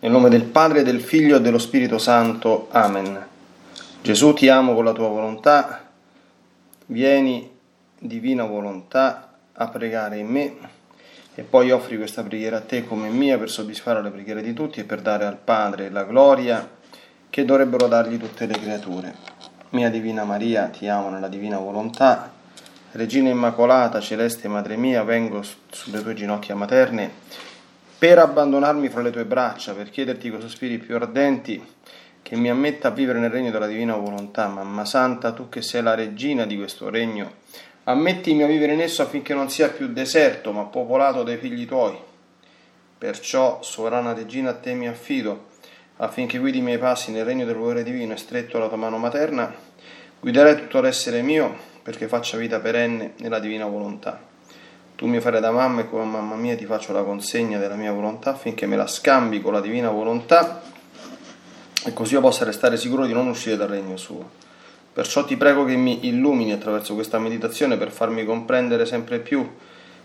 Nel nome del Padre, del Figlio e dello Spirito Santo. Amen. Gesù ti amo con la tua volontà, vieni, divina volontà, a pregare in me e poi offri questa preghiera a te come mia per soddisfare le preghiere di tutti e per dare al Padre la gloria che dovrebbero dargli tutte le creature. Mia Divina Maria, ti amo nella divina volontà. Regina Immacolata, celeste Madre mia, vengo sulle tue ginocchia materne per abbandonarmi fra le tue braccia, per chiederti con sospiri più ardenti che mi ammetta a vivere nel regno della divina volontà. Mamma Santa, tu che sei la regina di questo regno, ammettimi a vivere in esso affinché non sia più deserto, ma popolato dai figli tuoi. Perciò, sovrana regina, a te mi affido, affinché guidi i miei passi nel regno del volere divino e stretto alla tua mano materna, guiderai tutto l'essere mio perché faccia vita perenne nella divina volontà. Tu mi farai da mamma e come mamma mia ti faccio la consegna della mia volontà affinché me la scambi con la divina volontà e così io possa restare sicuro di non uscire dal regno suo. Perciò ti prego che mi illumini attraverso questa meditazione per farmi comprendere sempre più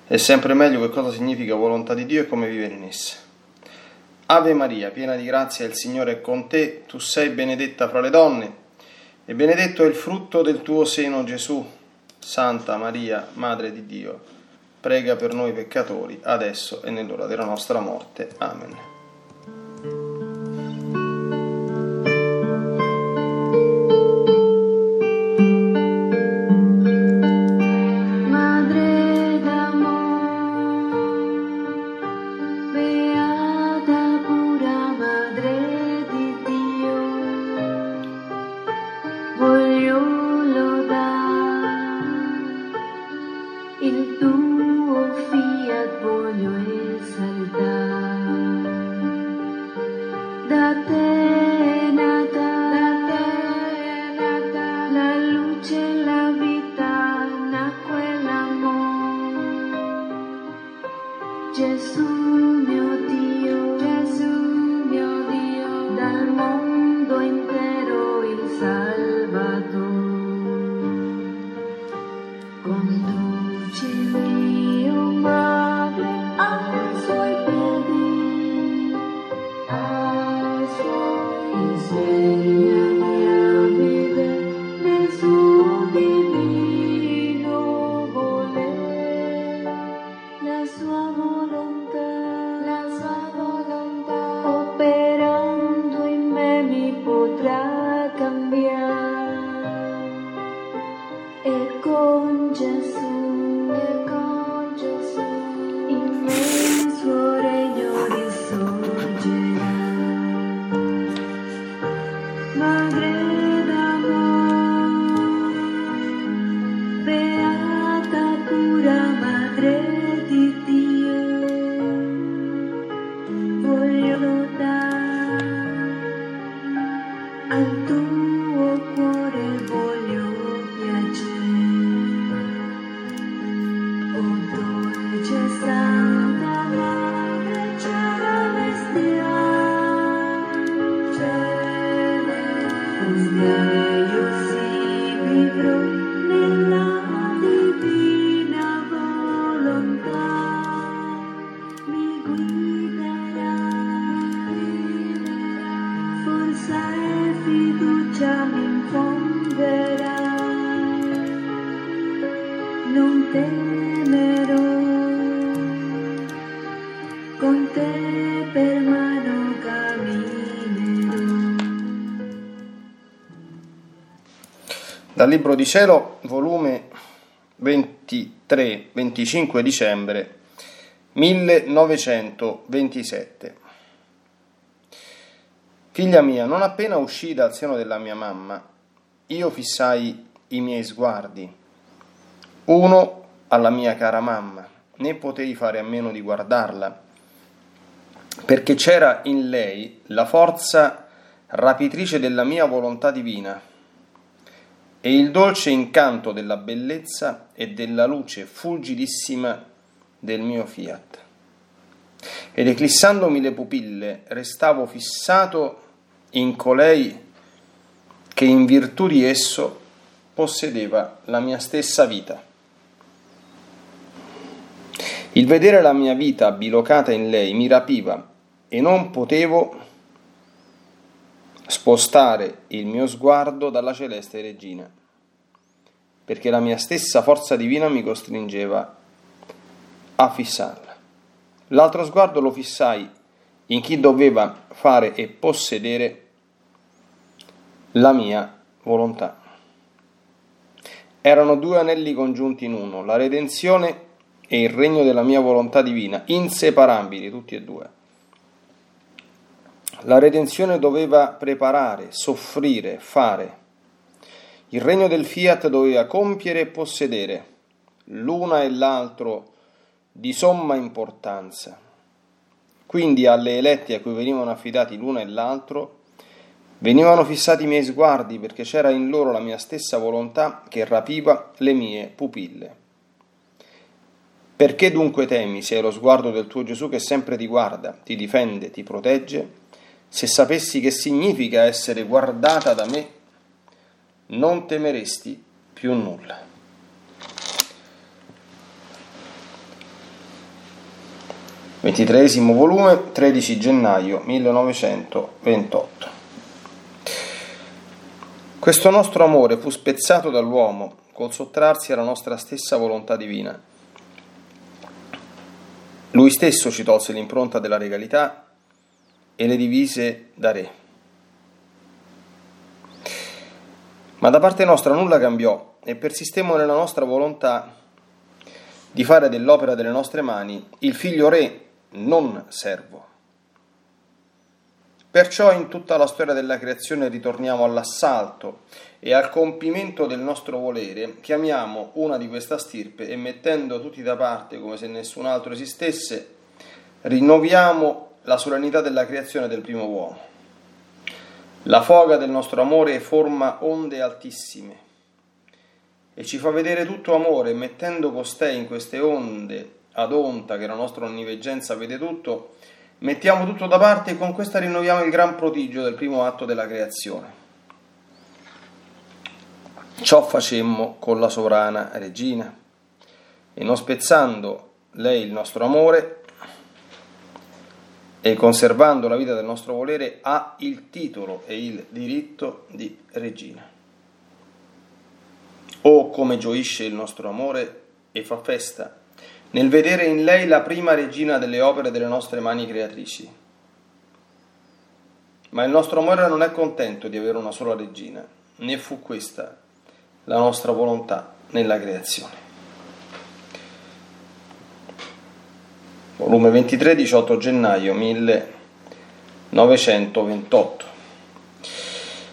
e sempre meglio che cosa significa volontà di Dio e come vivere in essa. Ave Maria, piena di grazia, il Signore è con te, tu sei benedetta fra le donne e benedetto è il frutto del tuo seno Gesù. Santa Maria, Madre di Dio prega per noi peccatori, adesso e nell'ora della nostra morte. Amen. Gesù mio Dio, Gesù. Dal Libro di Cielo, volume 23-25 dicembre 1927. Figlia mia, non appena uscì dal seno della mia mamma, io fissai i miei sguardi, uno alla mia cara mamma, né potei fare a meno di guardarla, perché c'era in lei la forza rapitrice della mia volontà divina e il dolce incanto della bellezza e della luce fulgidissima del mio fiat. Ed eclissandomi le pupille, restavo fissato in colei che in virtù di esso possedeva la mia stessa vita. Il vedere la mia vita bilocata in lei mi rapiva e non potevo spostare il mio sguardo dalla celeste regina, perché la mia stessa forza divina mi costringeva a fissarla. L'altro sguardo lo fissai in chi doveva fare e possedere la mia volontà. Erano due anelli congiunti in uno, la redenzione e il regno della mia volontà divina, inseparabili tutti e due. La redenzione doveva preparare, soffrire, fare. Il regno del fiat doveva compiere e possedere, l'una e l'altro di somma importanza. Quindi alle elette a cui venivano affidati l'uno e l'altro venivano fissati i miei sguardi perché c'era in loro la mia stessa volontà che rapiva le mie pupille. Perché dunque temi se è lo sguardo del tuo Gesù che sempre ti guarda, ti difende, ti protegge? Se sapessi che significa essere guardata da me, non temeresti più nulla. Ventitreesimo volume, 13 gennaio 1928. Questo nostro amore fu spezzato dall'uomo col sottrarsi alla nostra stessa volontà divina. Lui stesso ci tolse l'impronta della regalità e le divise da re. Ma da parte nostra nulla cambiò e persistemmo nella nostra volontà di fare dell'opera delle nostre mani il figlio re, non servo. Perciò in tutta la storia della creazione ritorniamo all'assalto e al compimento del nostro volere, chiamiamo una di questa stirpe e mettendo tutti da parte come se nessun altro esistesse, rinnoviamo la solennità della creazione del primo uomo. La foga del nostro amore forma onde altissime e ci fa vedere tutto amore, mettendo costei in queste onde ad onta che la nostra onniveggenza vede tutto, mettiamo tutto da parte e con questa rinnoviamo il gran prodigio del primo atto della creazione. Ciò facemmo con la sovrana regina e non spezzando lei il nostro amore, e conservando la vita del nostro volere ha il titolo e il diritto di regina. Oh come gioisce il nostro amore e fa festa nel vedere in lei la prima regina delle opere delle nostre mani creatrici. Ma il nostro amore non è contento di avere una sola regina, né fu questa la nostra volontà nella creazione. Volume 23, 18 gennaio 1928.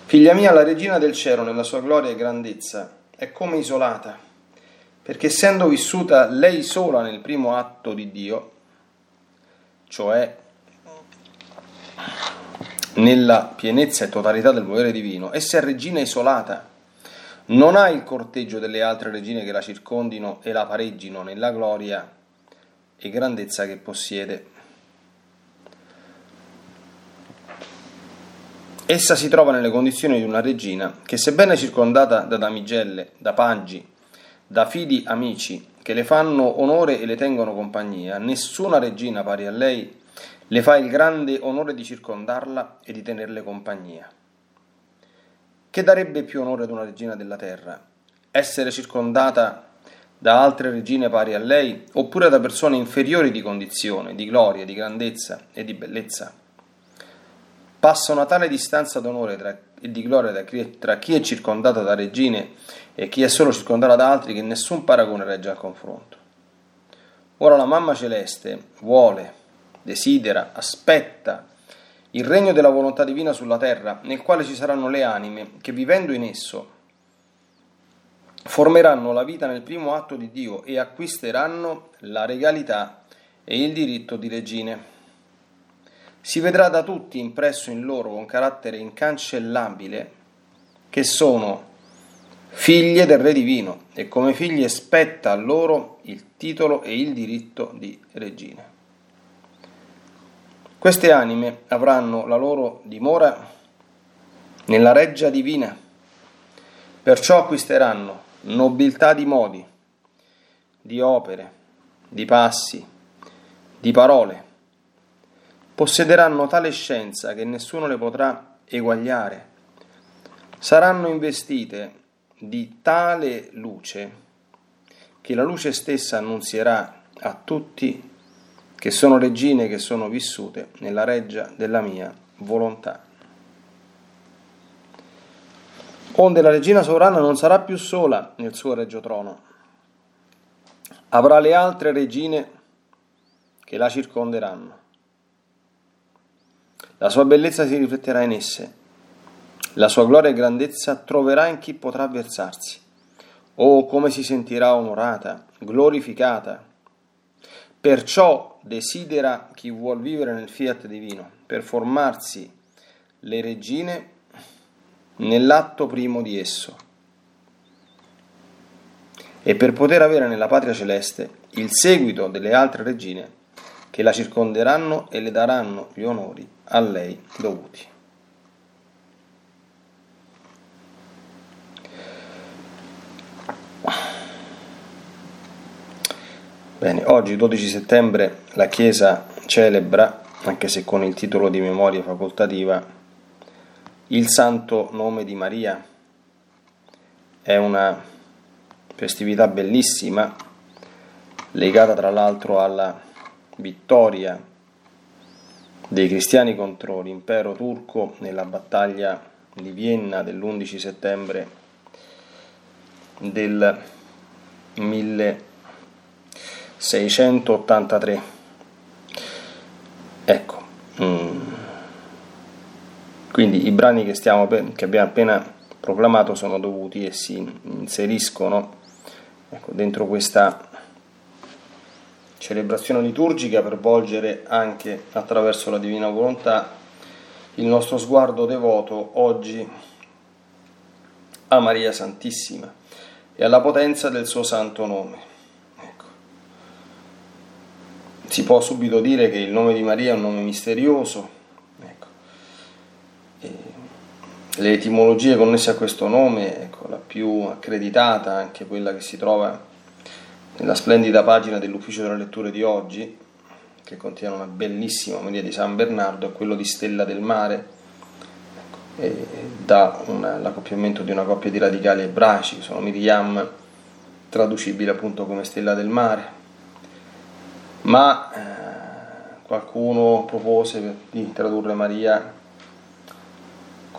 Figlia mia, la regina del cielo nella sua gloria e grandezza è come isolata, perché essendo vissuta lei sola nel primo atto di Dio, cioè nella pienezza e totalità del volere divino, essa è regina isolata, non ha il corteggio delle altre regine che la circondino e la pareggino nella gloria e grandezza che possiede. Essa si trova nelle condizioni di una regina che, sebbene circondata da damigelle, da paggi, da fidi amici che le fanno onore e le tengono compagnia, nessuna regina pari a lei le fa il grande onore di circondarla e di tenerle compagnia. Che darebbe più onore ad una regina della terra? Essere circondata da altre regine pari a lei, oppure da persone inferiori di condizione, di gloria, di grandezza e di bellezza. Passa una tale distanza d'onore tra, e di gloria tra chi è circondata da regine e chi è solo circondata da altri che nessun paragone regge al confronto. Ora la mamma celeste vuole, desidera, aspetta il regno della volontà divina sulla terra, nel quale ci saranno le anime che vivendo in esso formeranno la vita nel primo atto di Dio e acquisteranno la regalità e il diritto di regine. Si vedrà da tutti impresso in loro con carattere incancellabile che sono figlie del Re Divino e come figlie spetta a loro il titolo e il diritto di regine. Queste anime avranno la loro dimora nella reggia divina, perciò acquisteranno nobiltà di modi, di opere, di passi, di parole, possederanno tale scienza che nessuno le potrà eguagliare. Saranno investite di tale luce che la luce stessa annunzierà a tutti che sono regine che sono vissute nella reggia della mia volontà. Onde la regina sovrana non sarà più sola nel suo regio trono, avrà le altre regine che la circonderanno. La sua bellezza si rifletterà in esse, la sua gloria e grandezza troverà in chi potrà versarsi. Oh, come si sentirà onorata, glorificata. Perciò desidera chi vuol vivere nel fiat divino, per formarsi le regine nell'atto primo di esso e per poter avere nella patria celeste il seguito delle altre regine che la circonderanno e le daranno gli onori a lei dovuti. Bene, oggi 12 settembre la Chiesa celebra, anche se con il titolo di memoria facoltativa, il santo nome di Maria. È una festività bellissima, legata tra l'altro alla vittoria dei cristiani contro l'impero turco nella battaglia di Vienna dell'11 settembre del 1683. Ecco, mm. Quindi i brani che, stiamo, che abbiamo appena proclamato sono dovuti e si inseriscono ecco, dentro questa celebrazione liturgica per volgere anche attraverso la divina volontà il nostro sguardo devoto oggi a Maria Santissima e alla potenza del suo santo nome. Ecco. Si può subito dire che il nome di Maria è un nome misterioso. Ecco. Le etimologie connesse a questo nome, ecco, la più accreditata, anche quella che si trova nella splendida pagina dell'ufficio della lettura di oggi, che contiene una bellissima omelia di San Bernardo, è quello di Stella del Mare, ecco, da una, l'accoppiamento di una coppia di radicali ebraici, sono Miriam, traducibile appunto come Stella del Mare. Ma eh, qualcuno propose di tradurre Maria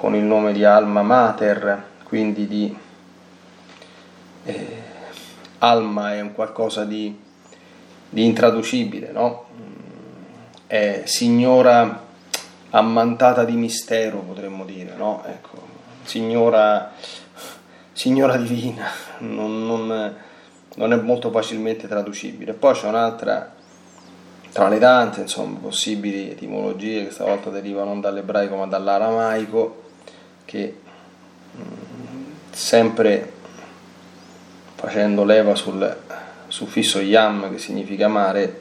con il nome di Alma Mater, quindi di... Eh, Alma è un qualcosa di, di intraducibile, no? È signora ammantata di mistero, potremmo dire, no? Ecco, signora, signora divina, non, non, non, è molto facilmente traducibile. Poi c'è un'altra, tra le tante insomma, possibili etimologie che stavolta derivano non dall'ebraico ma dall'aramaico, che mh, sempre facendo leva sul suffisso yam che significa mare,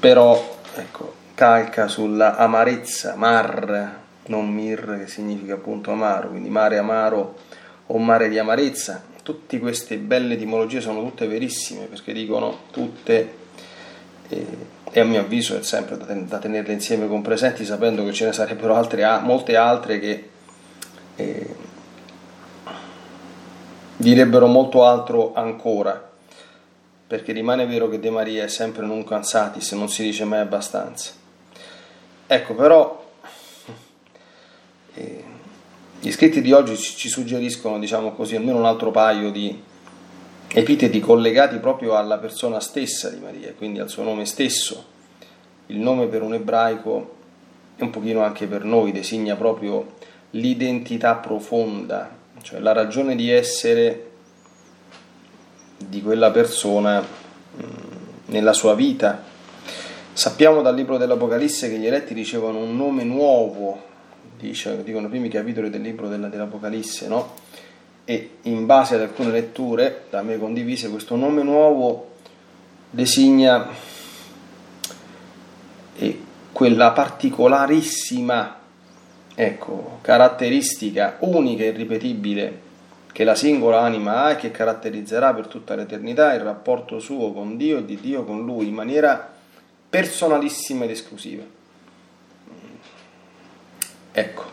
però ecco, calca sulla amarezza, mar, non mir che significa appunto amaro, quindi mare amaro o mare di amarezza. Tutte queste belle etimologie sono tutte verissime perché dicono tutte, eh, e a mio avviso è sempre da, ten- da, tenerle insieme con presenti sapendo che ce ne sarebbero altre, molte altre che eh, direbbero molto altro ancora, perché rimane vero che De Maria è sempre non cansati se non si dice mai abbastanza. Ecco, però eh, gli scritti di oggi ci suggeriscono, diciamo così, almeno un altro paio di epiteti collegati proprio alla persona stessa di Maria, quindi al suo nome stesso. Il nome per un ebraico e un pochino anche per noi designa proprio l'identità profonda cioè la ragione di essere di quella persona mm, nella sua vita. Sappiamo dal libro dell'Apocalisse che gli eletti ricevono un nome nuovo, dice, dicono i primi capitoli del libro dell'Apocalisse, no? E in base ad alcune letture da me condivise, questo nome nuovo designa quella particolarissima ecco, caratteristica unica e irripetibile che la singola anima ha e che caratterizzerà per tutta l'eternità il rapporto suo con Dio e di Dio con lui in maniera personalissima ed esclusiva. Ecco,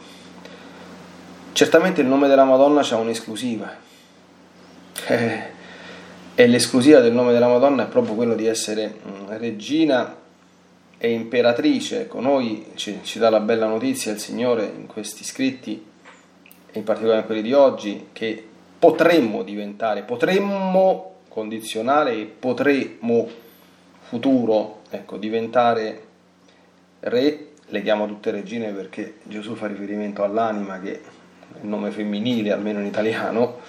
certamente il nome della Madonna ha un'esclusiva. Eh, e l'esclusiva del nome della Madonna è proprio quello di essere mm, regina e imperatrice. Ecco, noi ci, ci dà la bella notizia il Signore in questi scritti, in particolare in quelli di oggi, che potremmo diventare, potremmo condizionale e potremmo futuro ecco, diventare re, leghiamo tutte regine perché Gesù fa riferimento all'anima che è il nome femminile, almeno in italiano,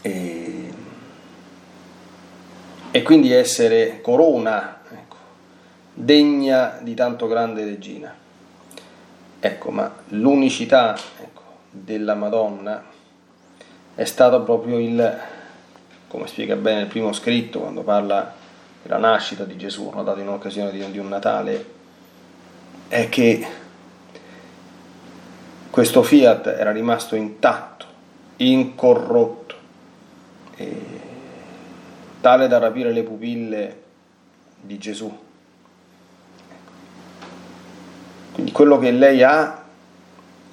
e, e quindi essere corona degna di tanto grande regina. Ecco, ma l'unicità ecco, della Madonna è stata proprio il, come spiega bene il primo scritto quando parla della nascita di Gesù, notato in occasione di, di un Natale, è che questo fiat era rimasto intatto, incorrotto, tale da rapire le pupille di Gesù. Quindi quello che lei ha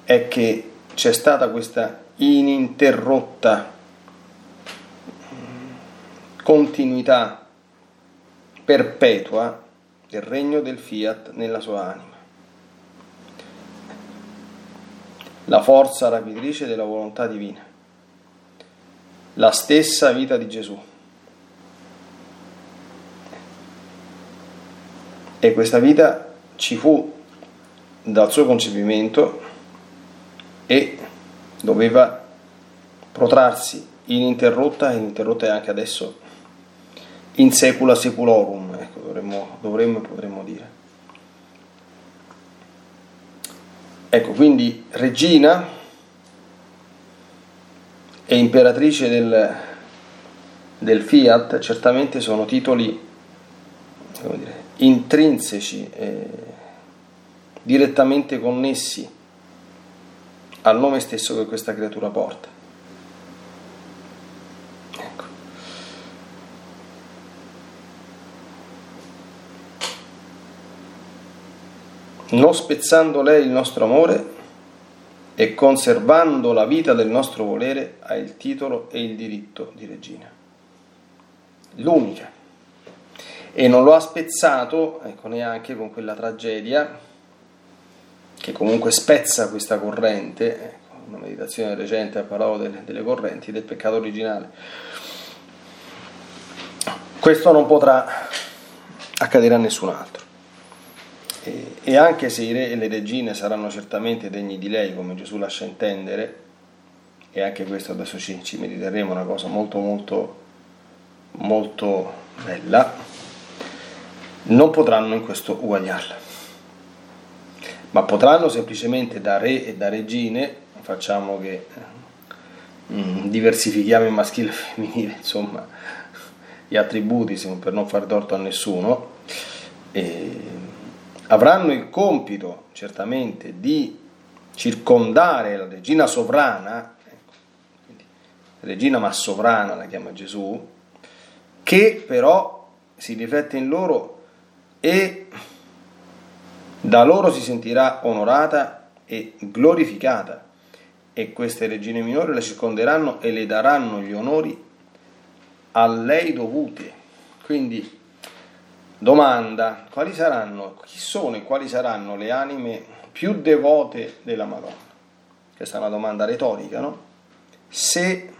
è che c'è stata questa ininterrotta continuità perpetua del regno del fiat nella sua anima. La forza rapitrice della volontà divina, la stessa vita di Gesù. E questa vita ci fu dal suo concepimento e doveva protrarsi ininterrotta, ininterrotta è anche adesso, in secula seculorum, ecco, dovremmo, dovremmo potremmo dire. Ecco, quindi regina e imperatrice del, del fiat certamente sono titoli dire, intrinseci, eh, direttamente connessi al nome stesso che questa creatura porta. Ecco. Non spezzando lei il nostro amore e conservando la vita del nostro volere ha il titolo e il diritto di regina. L'unica. E non lo ha spezzato, ecco, neanche con quella tragedia che comunque spezza questa corrente, una meditazione recente ha parlato delle, delle correnti del peccato originale. Questo non potrà accadere a nessun altro. E, e, anche se i re e le regine saranno certamente degni di lei, come Gesù lascia intendere, e anche questo adesso ci, ci mediteremo, una cosa molto molto molto bella, non potranno in questo uguagliarla ma potranno semplicemente da re e da regine, facciamo che mm, diversifichiamo il maschile e il femminile, insomma, gli attributi per non far torto a nessuno, avranno il compito certamente di circondare la regina sovrana, ecco, regina ma sovrana la chiama Gesù, che però si riflette in loro e da loro si sentirà onorata e glorificata e queste regine minori la circonderanno e le daranno gli onori a lei dovuti. Quindi domanda, quali saranno, chi sono e quali saranno le anime più devote della Madonna? Questa è una domanda retorica, no? Se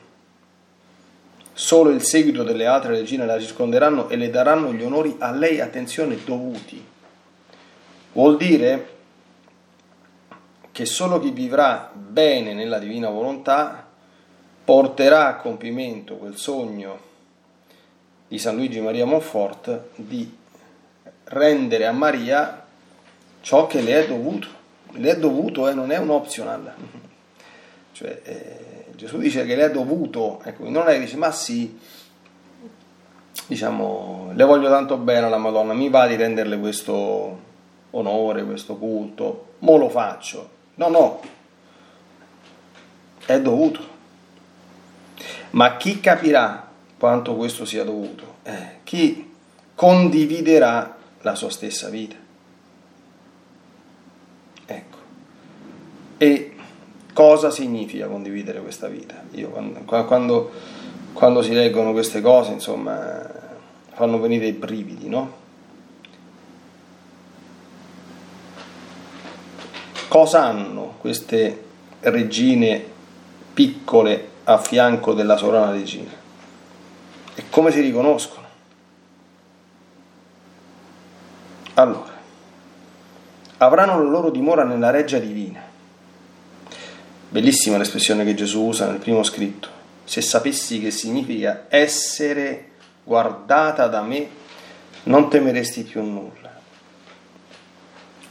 solo il seguito delle altre regine la circonderanno e le daranno gli onori a lei, attenzione, dovuti Vuol dire che solo chi vivrà bene nella divina volontà porterà a compimento quel sogno di San Luigi Maria Monfort di rendere a Maria ciò che le è dovuto. Le è dovuto e eh, non è un optional. Cioè, eh, Gesù dice che le è dovuto, ecco, non è che dice ma sì, diciamo, le voglio tanto bene alla Madonna, mi va di renderle questo onore, questo culto, mo lo faccio. No, no, è dovuto. Ma chi capirà quanto questo sia dovuto? Eh, chi condividerà la sua stessa vita. Ecco. E cosa significa condividere questa vita? Io quando, quando, quando si leggono queste cose, insomma, fanno venire i brividi, no? Cosa hanno queste regine piccole a fianco della sovrana regina? E come si riconoscono? Allora, avranno la loro dimora nella reggia divina. Bellissima l'espressione che Gesù usa nel primo scritto. Se sapessi che significa essere guardata da me, non temeresti più nulla.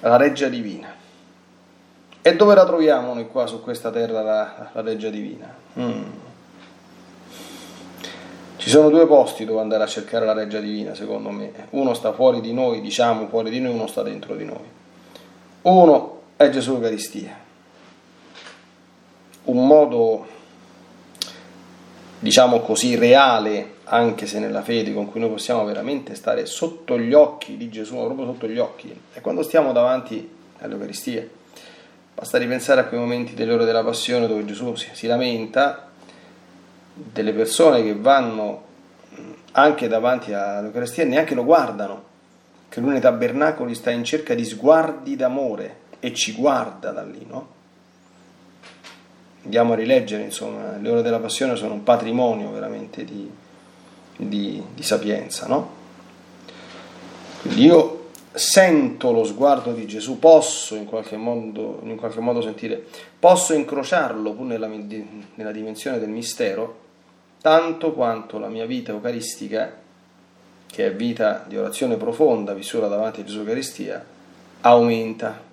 La reggia divina. E dove la troviamo noi qua su questa terra, la, la reggia divina? Mm. Ci sono due posti dove andare a cercare la reggia divina, secondo me. Uno sta fuori di noi, diciamo fuori di noi, uno sta dentro di noi. Uno è Gesù Eucaristia. Un modo, diciamo così, reale, anche se nella fede, con cui noi possiamo veramente stare sotto gli occhi di Gesù, proprio sotto gli occhi, è quando stiamo davanti all'Eucaristia. Basta ripensare a quei momenti delle ore della passione dove Gesù si, si lamenta delle persone che vanno anche davanti all'Eucaristia e neanche lo guardano che lui nei tabernacoli sta in cerca di sguardi d'amore e ci guarda da lì, no? Andiamo a rileggere, insomma, le ore della passione sono un patrimonio veramente di, di, di sapienza, no? Quindi io sento lo sguardo di Gesù, posso in qualche modo, in qualche modo sentire, posso incrociarlo pur nella, nella dimensione del mistero, tanto quanto la mia vita eucaristica che è vita di orazione profonda vissuta davanti a Gesù Eucaristia, aumenta.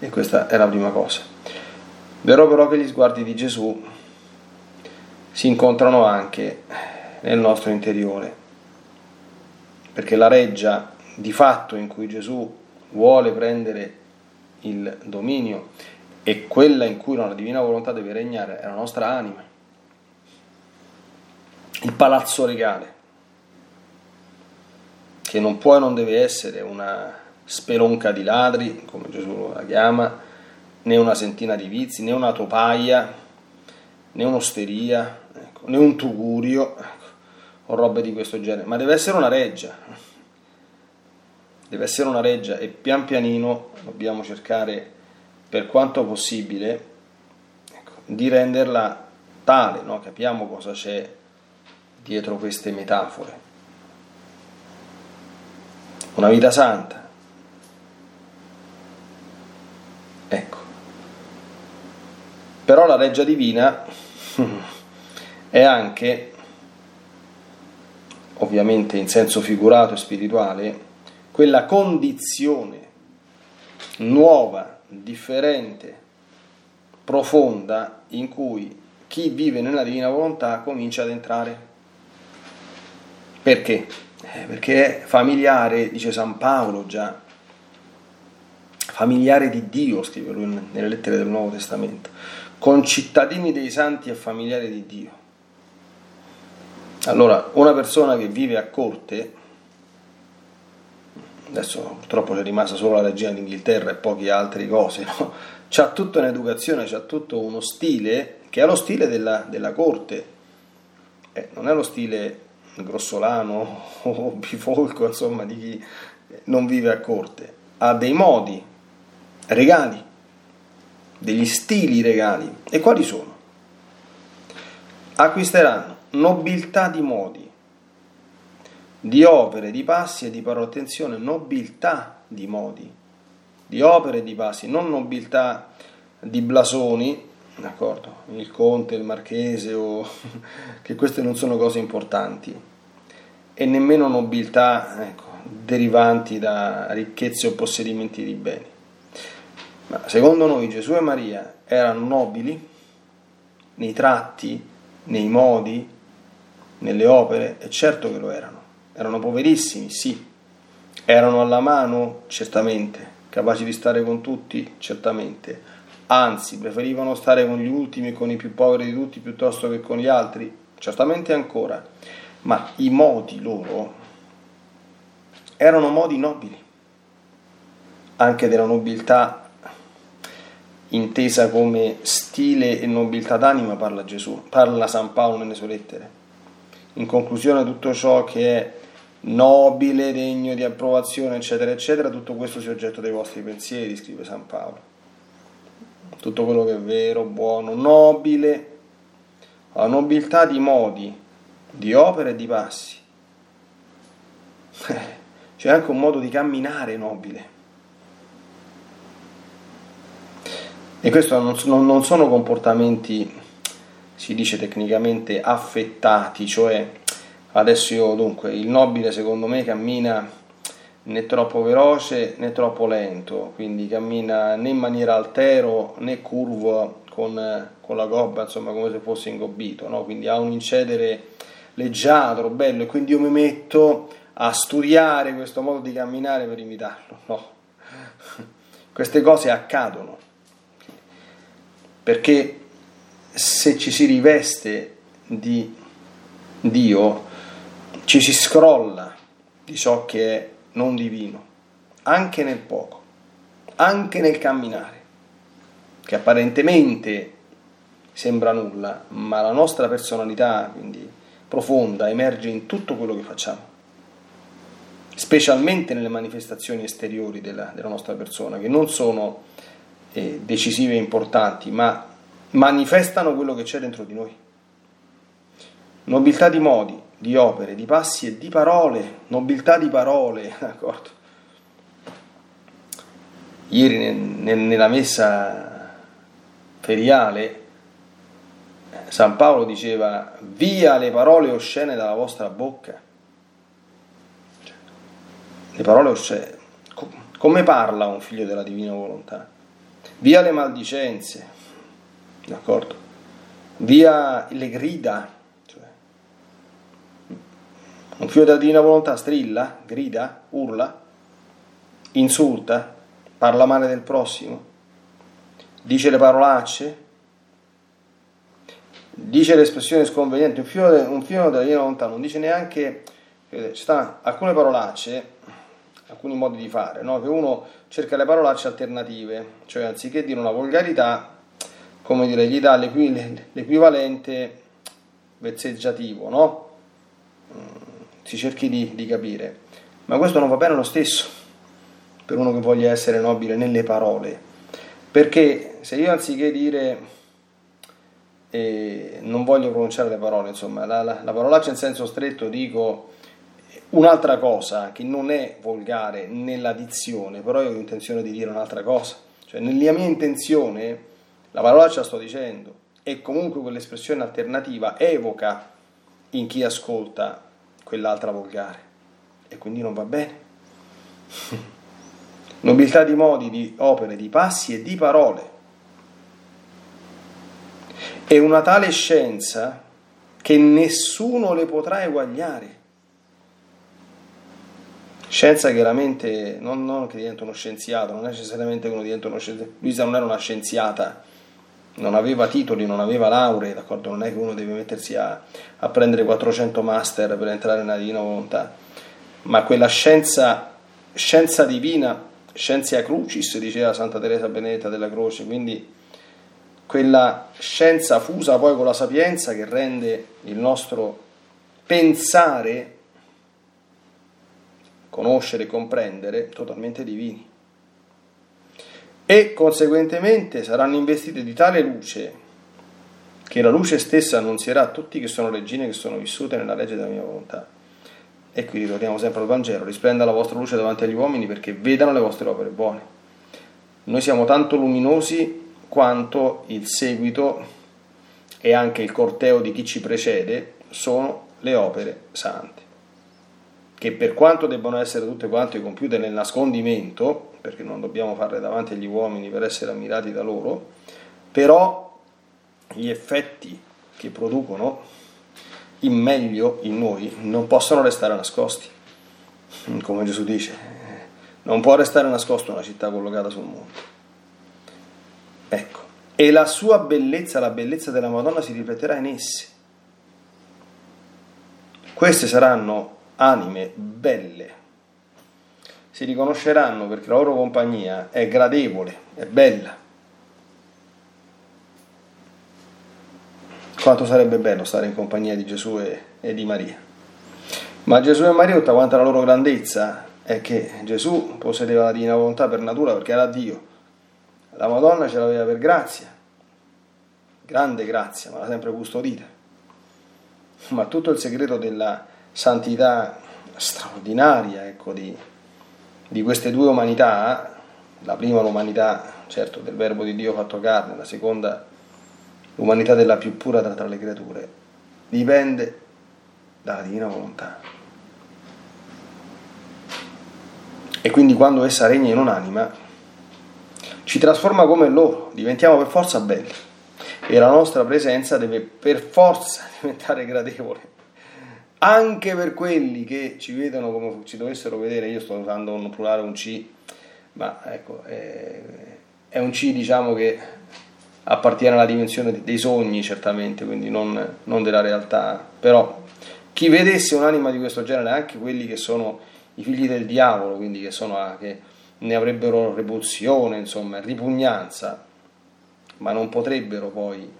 E questa è la prima cosa. Vero però che gli sguardi di Gesù si incontrano anche nel nostro interiore, perché la reggia di fatto in cui Gesù vuole prendere il dominio e quella in cui la divina volontà deve regnare è la nostra anima il palazzo regale, che non può e non deve essere una spelonca di ladri, come Gesù la chiama, né una sentina di vizi, né una topaia, né un'osteria, ecco, né un tugurio, o robe di questo genere, ma deve essere una reggia. Deve essere una reggia e pian pianino dobbiamo cercare, per quanto possibile, ecco, di renderla tale, no? capiamo cosa c'è dietro queste metafore. Una vita santa. Ecco. Però la reggia divina è anche, ovviamente in senso figurato e spirituale, quella condizione nuova, differente, profonda in cui chi vive nella divina volontà comincia ad entrare perché? Eh, perché è familiare, dice San Paolo già, familiare di Dio, scrive lui nelle lettere del Nuovo Testamento, concittadini dei santi e familiari di Dio. Allora, una persona che vive a corte, adesso purtroppo c'è rimasta solo la regina d'Inghilterra e poche altre cose, no? c'ha tutta un'educazione, c'ha tutto uno stile che è lo stile della, della corte, eh, non è lo stile grossolano o bifolco, insomma, di chi non vive a corte, ha dei modi regali, degli stili regali. E quali sono? Acquisteranno nobiltà di modi, di opere, di passi e di parole. Attenzione, nobiltà di modi, di opere e di passi, non nobiltà di blasoni, d'accordo? Il conte, il marchese, o che queste non sono cose importanti, e nemmeno nobiltà ecco, derivanti da ricchezze o possedimenti di beni. Ma secondo noi Gesù e Maria erano nobili nei tratti, nei modi, nelle opere, e certo che lo erano. Erano poverissimi, sì. Erano alla mano, certamente. Capaci di stare con tutti, certamente anzi preferivano stare con gli ultimi e con i più poveri di tutti piuttosto che con gli altri, certamente ancora, ma i modi loro erano modi nobili, anche della nobiltà intesa come stile e nobiltà d'anima parla Gesù, parla San Paolo nelle sue lettere. In conclusione tutto ciò che è nobile, degno di approvazione, eccetera, eccetera, tutto questo sia oggetto dei vostri pensieri, scrive San Paolo. Tutto quello che è vero, buono, nobile, la nobiltà di modi, di opere e di passi. C'è anche un modo di camminare nobile. E questi non sono comportamenti, si dice tecnicamente, affettati, cioè adesso io dunque, il nobile secondo me cammina né troppo veloce né troppo lento, quindi cammina né in maniera altero né curvo con, con la gobba, insomma come se fosse ingobbito, no? quindi ha un incedere leggiadro, bello, e quindi io mi metto a studiare questo modo di camminare per imitarlo. No, queste cose accadono, perché se ci si riveste di Dio, ci si scrolla di ciò che è non divino, anche nel poco, anche nel camminare, che apparentemente sembra nulla, ma la nostra personalità, quindi profonda, emerge in tutto quello che facciamo, specialmente nelle manifestazioni esteriori della, della nostra persona, che non sono eh, decisive e importanti, ma manifestano quello che c'è dentro di noi. Nobiltà di modi, di opere, di passi e di parole, nobiltà di parole, d'accordo? Ieri nella messa feriale San Paolo diceva via le parole oscene dalla vostra bocca. Le parole oscene. Come parla un figlio della divina volontà? Via le maldicenze, d'accordo? Via le grida. Cioè, un figlio della divina volontà strilla, grida, urla, insulta, parla male del prossimo, dice le parolacce, dice l'espressione sconveniente, un figlio, un figlio della linea lontana non dice neanche, ci stanno alcune parolacce, alcuni modi di fare, no? che uno cerca le parolacce alternative, cioè anziché dire una volgarità, come dire, gli dà l'equivalente vezzeggiativo, no? Mm, si cerchi di, di capire, ma questo non va bene lo stesso per uno che voglia essere nobile nelle parole, perché se io anziché dire e non voglio pronunciare le parole, insomma, la, la, la parolaccia in senso stretto dico un'altra cosa che non è volgare nella dizione, però io ho intenzione di dire un'altra cosa, cioè nella mia intenzione la parolaccia sto dicendo e comunque quell'espressione alternativa evoca in chi ascolta quell'altra volgare e quindi non va bene. Nobiltà di modi, di opere, di passi e di parole è una tale scienza che nessuno le potrà eguagliare. Scienza chiaramente non, non che diventa uno scienziato, non necessariamente che uno diventa uno scienziato. Luisa non era una scienziata, non aveva titoli, non aveva lauree, d'accordo? Non è che uno deve mettersi a, a prendere 400 master per entrare nella divina volontà, ma quella scienza, scienza divina, scienza crucis, diceva Santa Teresa Benedetta della Croce, quindi quella scienza fusa poi con la sapienza che rende il nostro pensare, conoscere comprendere totalmente divini. E conseguentemente saranno investiti di tale luce che la luce stessa annunzierà a tutti che sono regine che sono vissute nella legge della mia volontà. E qui ritorniamo sempre al Vangelo, risplenda la vostra luce davanti agli uomini perché vedano le vostre opere buone. Noi siamo tanto luminosi quanto il seguito e anche il corteo di chi ci precede sono le opere sante, che per quanto debbano essere tutte quante compiute nel nascondimento, perché non dobbiamo farle davanti agli uomini per essere ammirati da loro, però gli effetti che producono in meglio in noi non possono restare nascosti, come Gesù dice, non può restare nascosta una città collocata sul monte. Ecco, e la sua bellezza, la bellezza della Madonna si rifletterà in esse. Queste saranno anime belle, si riconosceranno perché la loro compagnia è gradevole, è bella. Quanto sarebbe bello stare in compagnia di Gesù e, e di Maria. Ma Gesù e Maria, tutta quanta la loro grandezza, è che Gesù possedeva la divina volontà per natura perché era Dio. La Madonna ce l'aveva per grazia, grande grazia, ma l'ha sempre custodita. Ma tutto il segreto della santità straordinaria ecco, di, di queste due umanità, la prima l'umanità certo del verbo di Dio fatto carne, la seconda l'umanità della più pura tra, tra le creature, dipende dalla divina volontà. E quindi quando essa regna in un'anima, ci trasforma come loro, diventiamo per forza belli e la nostra presenza deve per forza diventare gradevole anche per quelli che ci vedono come ci dovessero vedere, io sto usando un plurale, un C, ma ecco, è, è un C diciamo che appartiene alla dimensione dei sogni certamente, quindi non, non, della realtà, però chi vedesse un'anima di questo genere, anche quelli che sono i figli del diavolo, quindi che, sono, che ne avrebbero repulsione, insomma, ripugnanza, ma non potrebbero poi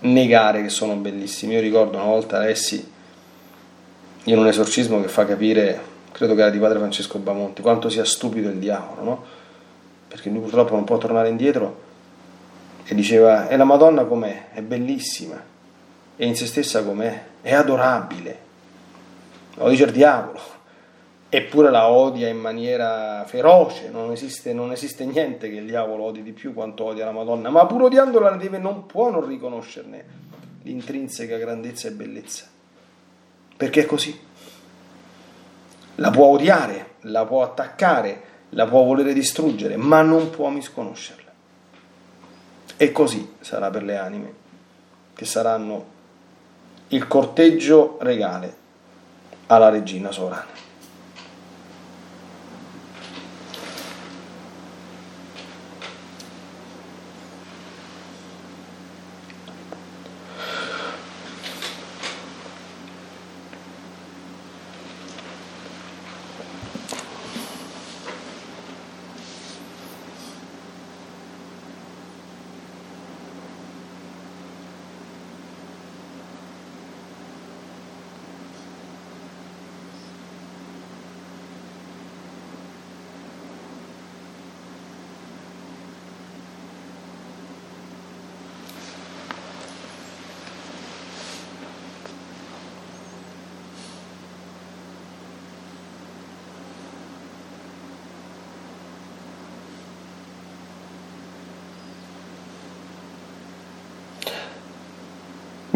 negare che sono bellissimi. Io ricordo una volta Alessi in un esorcismo che fa capire, credo che era di padre Francesco Bamonti, quanto sia stupido il diavolo, no? Perché lui purtroppo non può tornare indietro e diceva, e la Madonna com'è? È bellissima, e in se stessa com'è? È adorabile. Lo dice il diavolo, eppure la odia in maniera feroce, non esiste, non esiste, niente che il diavolo odi di più quanto odia la Madonna, ma pur odiandola deve, non può non riconoscerne l'intrinseca grandezza e bellezza perché è così. La può odiare, la può attaccare, la può volere distruggere, ma non può misconoscerla. E così sarà per le anime che saranno il corteggio regale alla regina sovrana.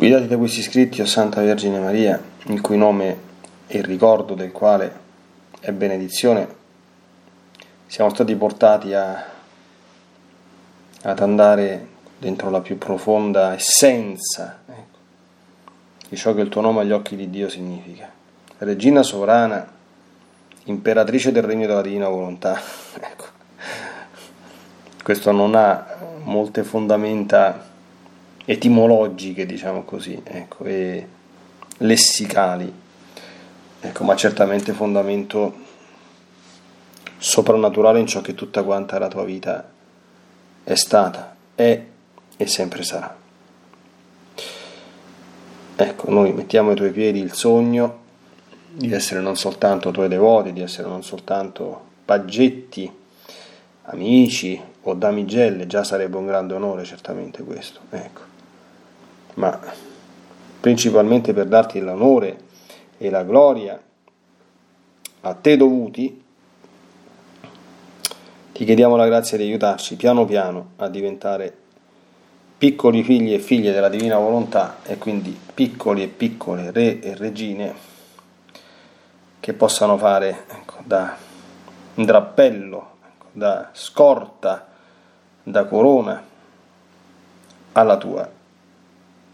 Guidati da questi scritti, o Santa Vergine Maria, il cui nome e il ricordo del quale è benedizione, siamo stati portati a, ad andare dentro la più profonda essenza ecco, di ciò che il tuo nome agli occhi di Dio significa. Regina sovrana, imperatrice del regno della divina volontà. Ecco. Questo non ha molte fondamenta etimologiche, diciamo così, ecco, e lessicali, ecco, ma certamente fondamento soprannaturale in ciò che tutta quanta la tua vita è stata, è e sempre sarà. Ecco, noi mettiamo ai tuoi piedi il sogno di essere non soltanto tuoi devoti, di essere non soltanto paggetti, amici o damigelle, già sarebbe un grande onore certamente questo. Ecco ma principalmente per darti l'onore e la gloria a te dovuti, ti chiediamo la grazia di aiutarci piano piano a diventare piccoli figli e figlie della divina volontà e quindi piccoli e piccole re e regine che possano fare ecco, da drappello, ecco, da scorta, da corona alla tua